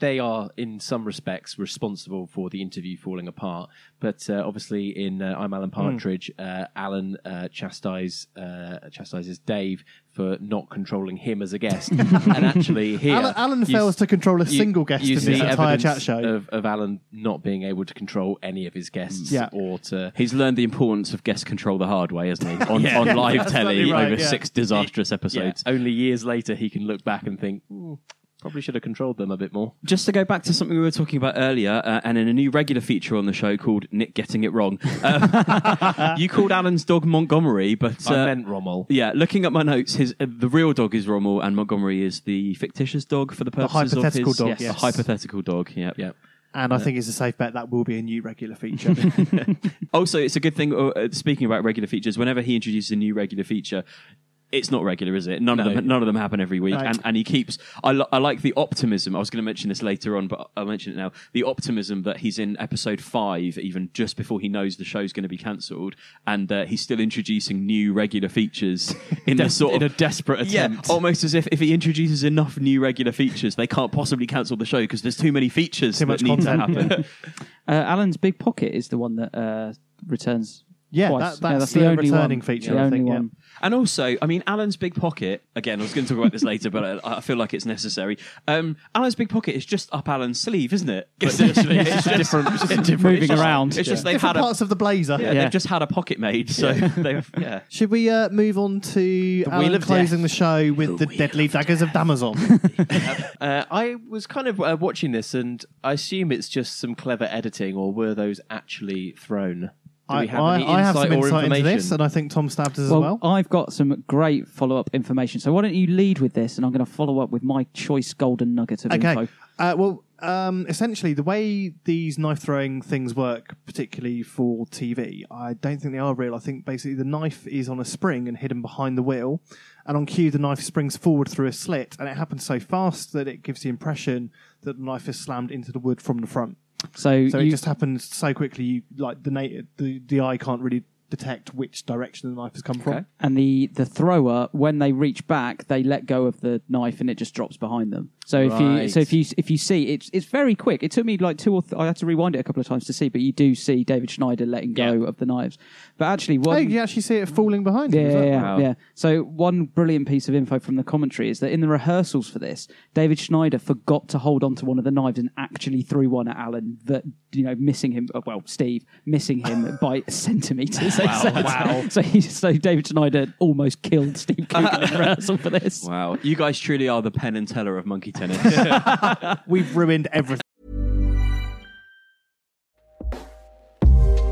they are in some respects responsible for the interview falling apart. But uh, obviously, in uh, I'm Alan Partridge, uh, Alan uh, chastise, uh, chastises Dave for not controlling him as a guest, [LAUGHS] and actually here Alan, Alan fails s- to control a you- single guest you in this entire chat show. of, of Alan not being able to control any of his guests, Yeah. or to He's learned the importance of guest control the hard way, hasn't he? [LAUGHS] On, Yeah. on live telly right, over yeah. six disastrous Yeah, episodes. only years later he can look back and think, "Hmm, probably should have controlled them a bit more. Just to go back to something we were talking about earlier, uh, and in a new regular feature on the show called Nick Getting It Wrong, uh, [LAUGHS] [LAUGHS] you called Alan's dog Montgomery, but uh, I meant Rommel. yeah, looking at my notes, his uh, the real dog is Rommel, and Montgomery is the fictitious dog for the purposes hypothetical of his dog, yes, yes. the hypothetical dog. Yeah, Yeah. and I think it's a safe bet that will be a new regular feature. [LAUGHS] Also, it's a good thing. uh, Uh, speaking about regular features, whenever he introduces a new regular feature, it's not regular, is it? None of them. None of them happen every week, Right. and, and he keeps. I, li- I like the optimism. I was going to mention this later on, but I'll mention it now. The optimism that he's in episode five, even just before he knows the show's going to be cancelled, and uh, he's still introducing new regular features [LAUGHS] in the sort of in a desperate yeah, attempt. almost as if if he introduces enough new regular features, they can't possibly cancel the show because there's too many features Too that much need content. to happen. [LAUGHS] Uh, Alan's Big Pocket is the one that uh, returns. Yeah, twice. that- that's the only returning one. feature, The I only think, yeah. One. And also, I mean, Alan's Big Pocket, again, I was going to talk about this later, but I, I feel like it's necessary. Um, Alan's Big Pocket is just up Alan's sleeve, isn't it? Essentially. it's just different. It's just different. Moving it's just- around. It's just they've Different had a, parts of the blazer. yeah, Yeah. they've just had a pocket made. So [LAUGHS] they've, yeah. Should we uh, move on to Alan Wheel of closing Death. the show with the, deadly daggers of Damazon? [LAUGHS] Uh, I was kind of uh, watching this, and I assume it's just some clever editing, or were those actually thrown? Do I, we have I, any I have insight some or insight into this, and I think Tom stabbed us as Well, well. I've got some great follow up information. So why don't you lead with this, and I'm going to follow up with my choice golden nugget of Okay. info. Uh, well, um, essentially, the way these knife throwing things work, particularly for TV, I don't think they are real. I think basically the knife is on a spring and hidden behind the wheel, and on cue, the knife springs forward through a slit, and it happens so fast that it gives the impression that the knife is slammed into the wood from the front. So, So you, it just happens so quickly, you like the na- the the eye can't really detect which direction the knife has come from. and the the thrower when they reach back they let go of the knife and it just drops behind them so if you so if you if you see it's it's very quick it took me like two or th- i had to rewind it a couple of times to see but you do see david schneider letting go Yeah. of the knives but actually one Oh, you actually see it falling behind yeah, as well. yeah, Wow. yeah. So one brilliant piece of info from the commentary is that in the rehearsals for this, David Schneider forgot to hold on to one of the knives and actually threw one at Alan that you know missing him. Well, Steve missing him [LAUGHS] by centimeters. they said. wow. [LAUGHS] So he, so David Schneider almost killed Steve Coogan in [LAUGHS] rehearsal for this. Wow. You guys truly are the Penn and Teller of monkey [LAUGHS] tennis. [LAUGHS] We've ruined everything.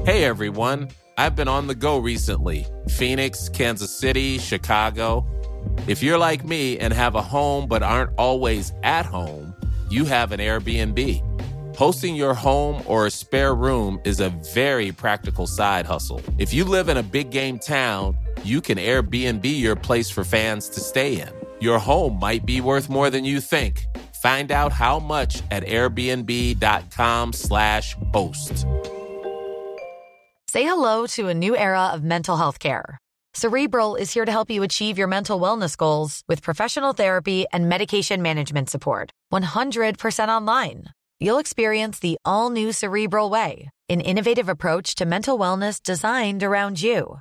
Hey everyone, I've been on the go recently Phoenix, Kansas City, Chicago. If you're like me and have a home but aren't always at home, you have an Airbnb. Hosting your home or a spare room is a very practical side hustle. If you live in a big game town, you can Airbnb your place for fans to stay in. Your home might be worth more than you think. Find out how much at airbnb.com/slash host. Say hello to a new era of mental health care. Cerebral is here to help you achieve your mental wellness goals with professional therapy and medication management support. 100% online. You'll experience the all new Cerebral Way, an innovative approach to mental wellness designed around you.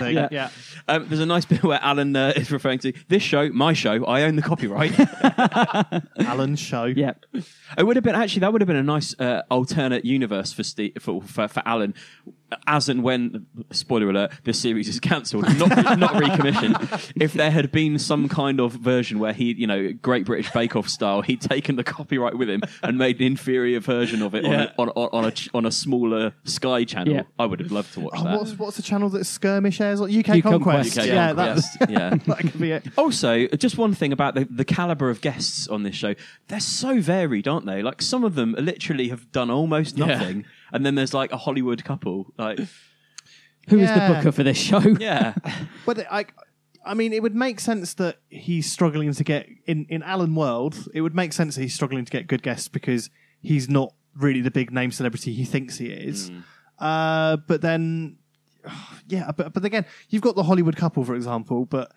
Yeah. yeah. Um, there's a nice bit where Alan uh, is referring to this show, my show. I own the copyright. [LAUGHS] Alan's show. Yeah. It would have been actually that would have been a nice uh, alternate universe for, Steve, for for for Alan, as and when spoiler alert this series is cancelled, not not recommissioned. [LAUGHS] if there had been some kind of version where he, you know, Great British Bake Off style, he'd taken the copyright with him and made an inferior version of it Yeah. on, a, on, on a on a smaller Sky channel. Yeah. I would have loved to watch Oh, that. what's, what's the channel that Skirmish airs on? UK, UK Conquest. UK yeah, Conquest, that's, yeah. [LAUGHS] that could be it. Also, just one thing about the, the caliber of guests on this show. They're so varied, aren't they? Like some of them literally have done almost Yeah. nothing. And then there's like a Hollywood couple. Like Who is Yeah. the booker for this show? Yeah. [LAUGHS] But I, I mean, it would make sense that he's struggling to get in in Alan World. It would make sense that he's struggling to get good guests because he's not really the big name celebrity he thinks he is. Uh, but then, [SIGHS] yeah, but but again, you've got the Hollywood couple, for example, but.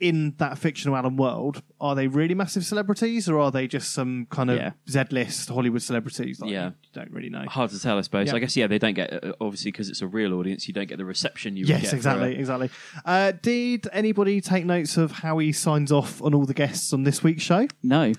In that fictional Alan world, are they really massive celebrities, or are they just some kind of Yeah. Z-list Hollywood celebrities? Like, Yeah. you don't really know. hard to tell, I suppose. Yeah. I guess yeah, they don't get uh, obviously because it's a real audience. You don't get the reception you would Yes, get for exactly, a- exactly. Uh, did anybody take notes of how he signs off on all the guests on this week's show? No.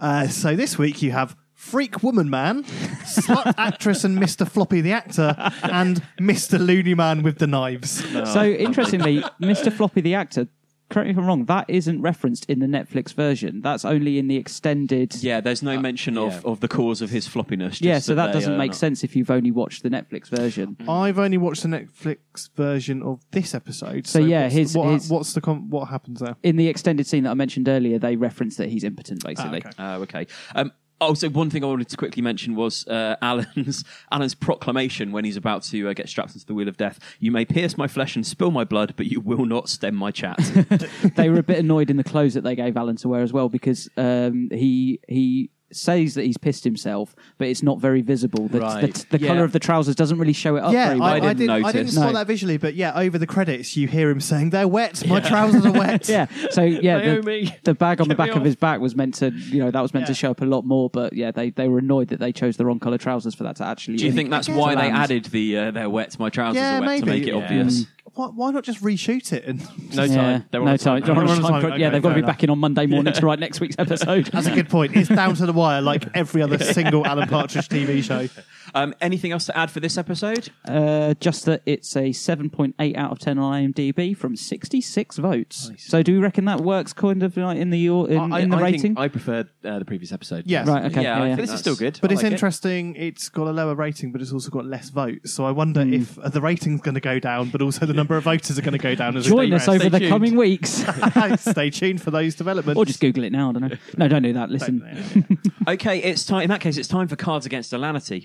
Uh, so this week you have Freak Woman Man, Slut [LAUGHS] Actress and Mr. Floppy the Actor, and Mr. Looney Man with the knives. So interestingly, Mr. Floppy the actor. Correct me if I'm wrong. That isn't referenced in the Netflix version. That's only in the extended. Yeah, there's no uh, mention of, yeah. of the cause of his floppiness. just yeah, so that they doesn't make not- sense if you've only watched the Netflix version. Mm. I've only watched the Netflix version of this episode. So, yeah, what's his- the, what, his- what's the com- what happens there? In the extended scene that I mentioned earlier, they reference that he's impotent, basically. Oh, okay. Um, also, one thing I wanted to quickly mention was uh, Alan's [LAUGHS] Alan's proclamation when he's about to uh, get strapped into the wheel of death. You may pierce my flesh and spill my blood, but you will not stem my chat. [LAUGHS] they were a bit annoyed in the clothes that they gave Alan to wear as well because um, he he says that he's pissed himself, but it's not very visible. The, Right. the, the Yeah. colour of the trousers doesn't really show it up yeah, very well. I, I, didn't, I didn't spot No. that visually, but yeah, over the credits you hear him saying, "They're wet. My trousers are wet." [LAUGHS] yeah. So yeah, the, the bag on the get me back of his back was meant to, you know, that was meant to show up a lot more. But yeah, they, they were annoyed that they chose the wrong colour trousers for that to actually. Do you think that's why they added the uh, "they're wet, my trousers Yeah, are wet" maybe to make it Yeah. obvious? Why, why not just reshoot it? And [LAUGHS] No Yeah, time. They're on no a time. time. They're on a They're on a time time. crunch. Okay, yeah, they've got to be enough. back in on Monday morning to write next week's episode. That's a good point. It's down to the wire, like [LAUGHS] every other single Alan Partridge TV show. Um, anything else to add for this episode? Uh, just that it's a 7.8 out of 10 on IMDb from 66 votes. So do we reckon that works kind of like in the in, I, in the I rating? Think I preferred uh, the previous episode. Yes. Right, okay. Yeah, Yeah, I yeah. think This is still good. But I it's like it. interesting. It's got a lower rating, but it's also got less votes. So I wonder Hmm. if uh, the rating's going to go down, but also the number of voters are going to go down as Join us progress. over the tuned. coming weeks. [LAUGHS] Stay tuned for those developments. or just Google it now, I don't know. No, don't do that. Listen. [LAUGHS] Okay, it's time. In that case, it's time for Cards Against Alanity.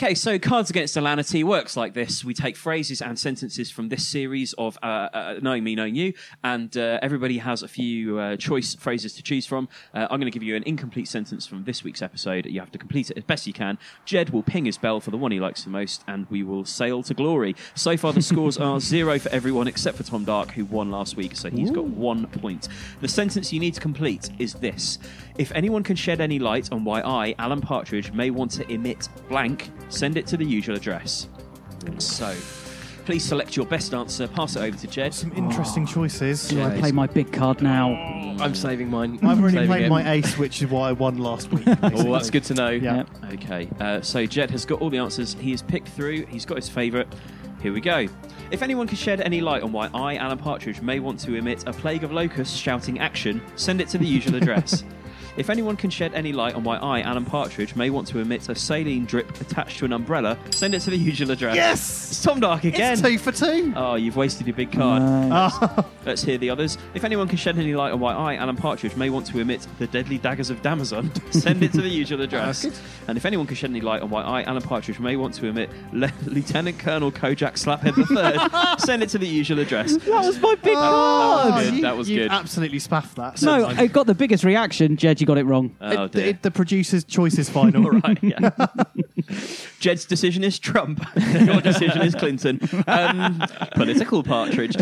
Okay, so Cards Against Alanity works like this. We take phrases and sentences from this series of uh, uh, Knowing Me, Knowing You, and uh, everybody has a few uh, choice phrases to choose from. Uh, I'm going to give you an incomplete sentence from this week's episode. You have to complete it as best you can. Jed will ping his bell for the one he likes the most, and we will sail to glory. So far, the scores [LAUGHS] are zero for everyone except for Tom Dark, who won last week, so he's got one point. The sentence you need to complete is this If anyone can shed any light on why I, Alan Partridge, may want to emit blank, send it to the usual address. So, please select your best answer, pass it over to Jed. Some interesting choices. Do I play my big card now? I'm saving mine. I've already Saving played it. my ace, which is why I won last week. [LAUGHS] Oh, that's good to know. Yeah. Okay, uh, so Jed has got all the answers. He has picked through. He's got his favourite. Here we go. If anyone can shed any light on why I, Alan Partridge, may want to emit a plague of locusts shouting action, send it to the usual address. [LAUGHS] If anyone can shed any light on why I, Alan Partridge, may want to emit a saline drip attached to an umbrella, send it to the usual address. Yes! It's Tom Dark again. It's two for two. Oh, you've wasted your big card. Oh. [LAUGHS] Let's hear the others. If anyone can shed any light on why I, Alan Partridge, may want to emit the deadly daggers of Damazon, [LAUGHS] send it to the usual address. That's and if anyone can shed any light on why I, Alan Partridge, may want to emit Le- [LAUGHS] Lieutenant Colonel Kojak Slaphead III, send it to the usual address. That was my big Oh, card. good. you, That was you good. absolutely spaffed that. No, Sounds I got the biggest reaction. Jed, you got it wrong. Oh, it- dear. it- the producer's choice is final. [LAUGHS] right, yeah. [LAUGHS] Jed's decision is Trump. [LAUGHS] Your decision is Clinton. Um, political partridge.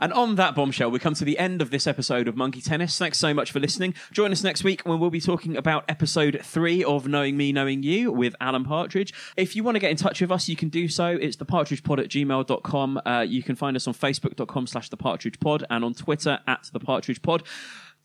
and on that bombshell, we come to the end of this episode of Monkey Tennis. Thanks so much for listening. Join us next week when we'll be talking about episode three of Knowing Me, Knowing You with Alan Partridge. If you want to get in touch with us, you can do so. It's thepartridgepod at gmail.com. Uh, you can find us on facebook.com slash thepartridgepod and on Twitter at thepartridgepod.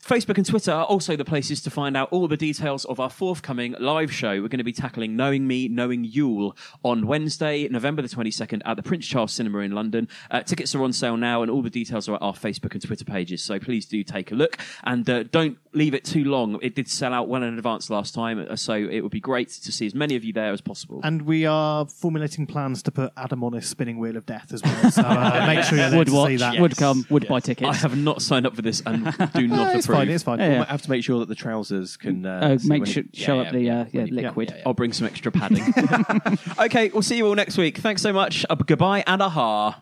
Facebook and Twitter are also the places to find out all the details of our forthcoming live show. We're going to be tackling Knowing Me, Knowing Yule on Wednesday, November the 22nd at the Prince Charles Cinema in London. Uh, tickets are on sale now and all the details are at our Facebook and Twitter pages. So please do take a look and uh, don't leave it too long. It did sell out well in advance last time, uh, so it would be great to see as many of you there as possible. And we are formulating plans to put Adam on his spinning wheel of death as well. So uh, [LAUGHS] make sure you're there Would to watch, see that. would come, would buy tickets. I have not signed up for this and do [LAUGHS] not No, approve. it's fine. It's fine. Yeah, We yeah. might have to make sure that the trousers can. Uh, Oh, see make sure it- show yeah, up the uh, yeah, liquid. yeah, yeah. I'll bring some extra padding. [LAUGHS] okay, we'll see you all next week. Thanks so much. Uh, goodbye and aha.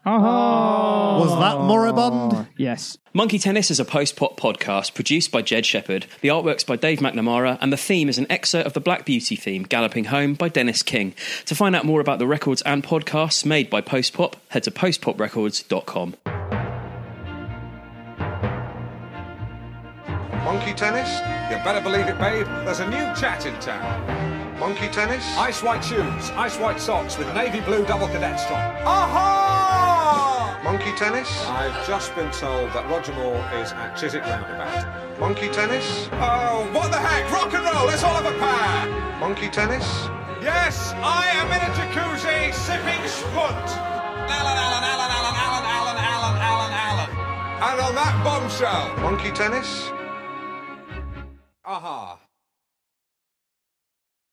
Was that moribund? Yes. Monkey Tennis is a post pop podcast produced by Jed Shepherd. The artwork's by Dave McNamara, and the theme is an excerpt of the Black Beauty theme, Galloping Home, by Denis King. To find out more about the records and podcasts made by Post Pop, head to postpoprecords.com. Monkey tennis? You better believe it, babe. There's a new chat in town. Monkey tennis? Ice white shoes, ice white socks with navy blue double cadet strap. Aha! Monkey tennis? I've just been told that Roger Moore is at Chiswick Roundabout. Monkey tennis? Oh, what the heck? Rock and roll, let's all have a pair! Monkey tennis? Yes, I am in a jacuzzi sipping spunt. Alan, Alan, Alan, Alan, Alan, Alan, Alan, Alan, Alan. And on that bombshell. Monkey tennis? Aha.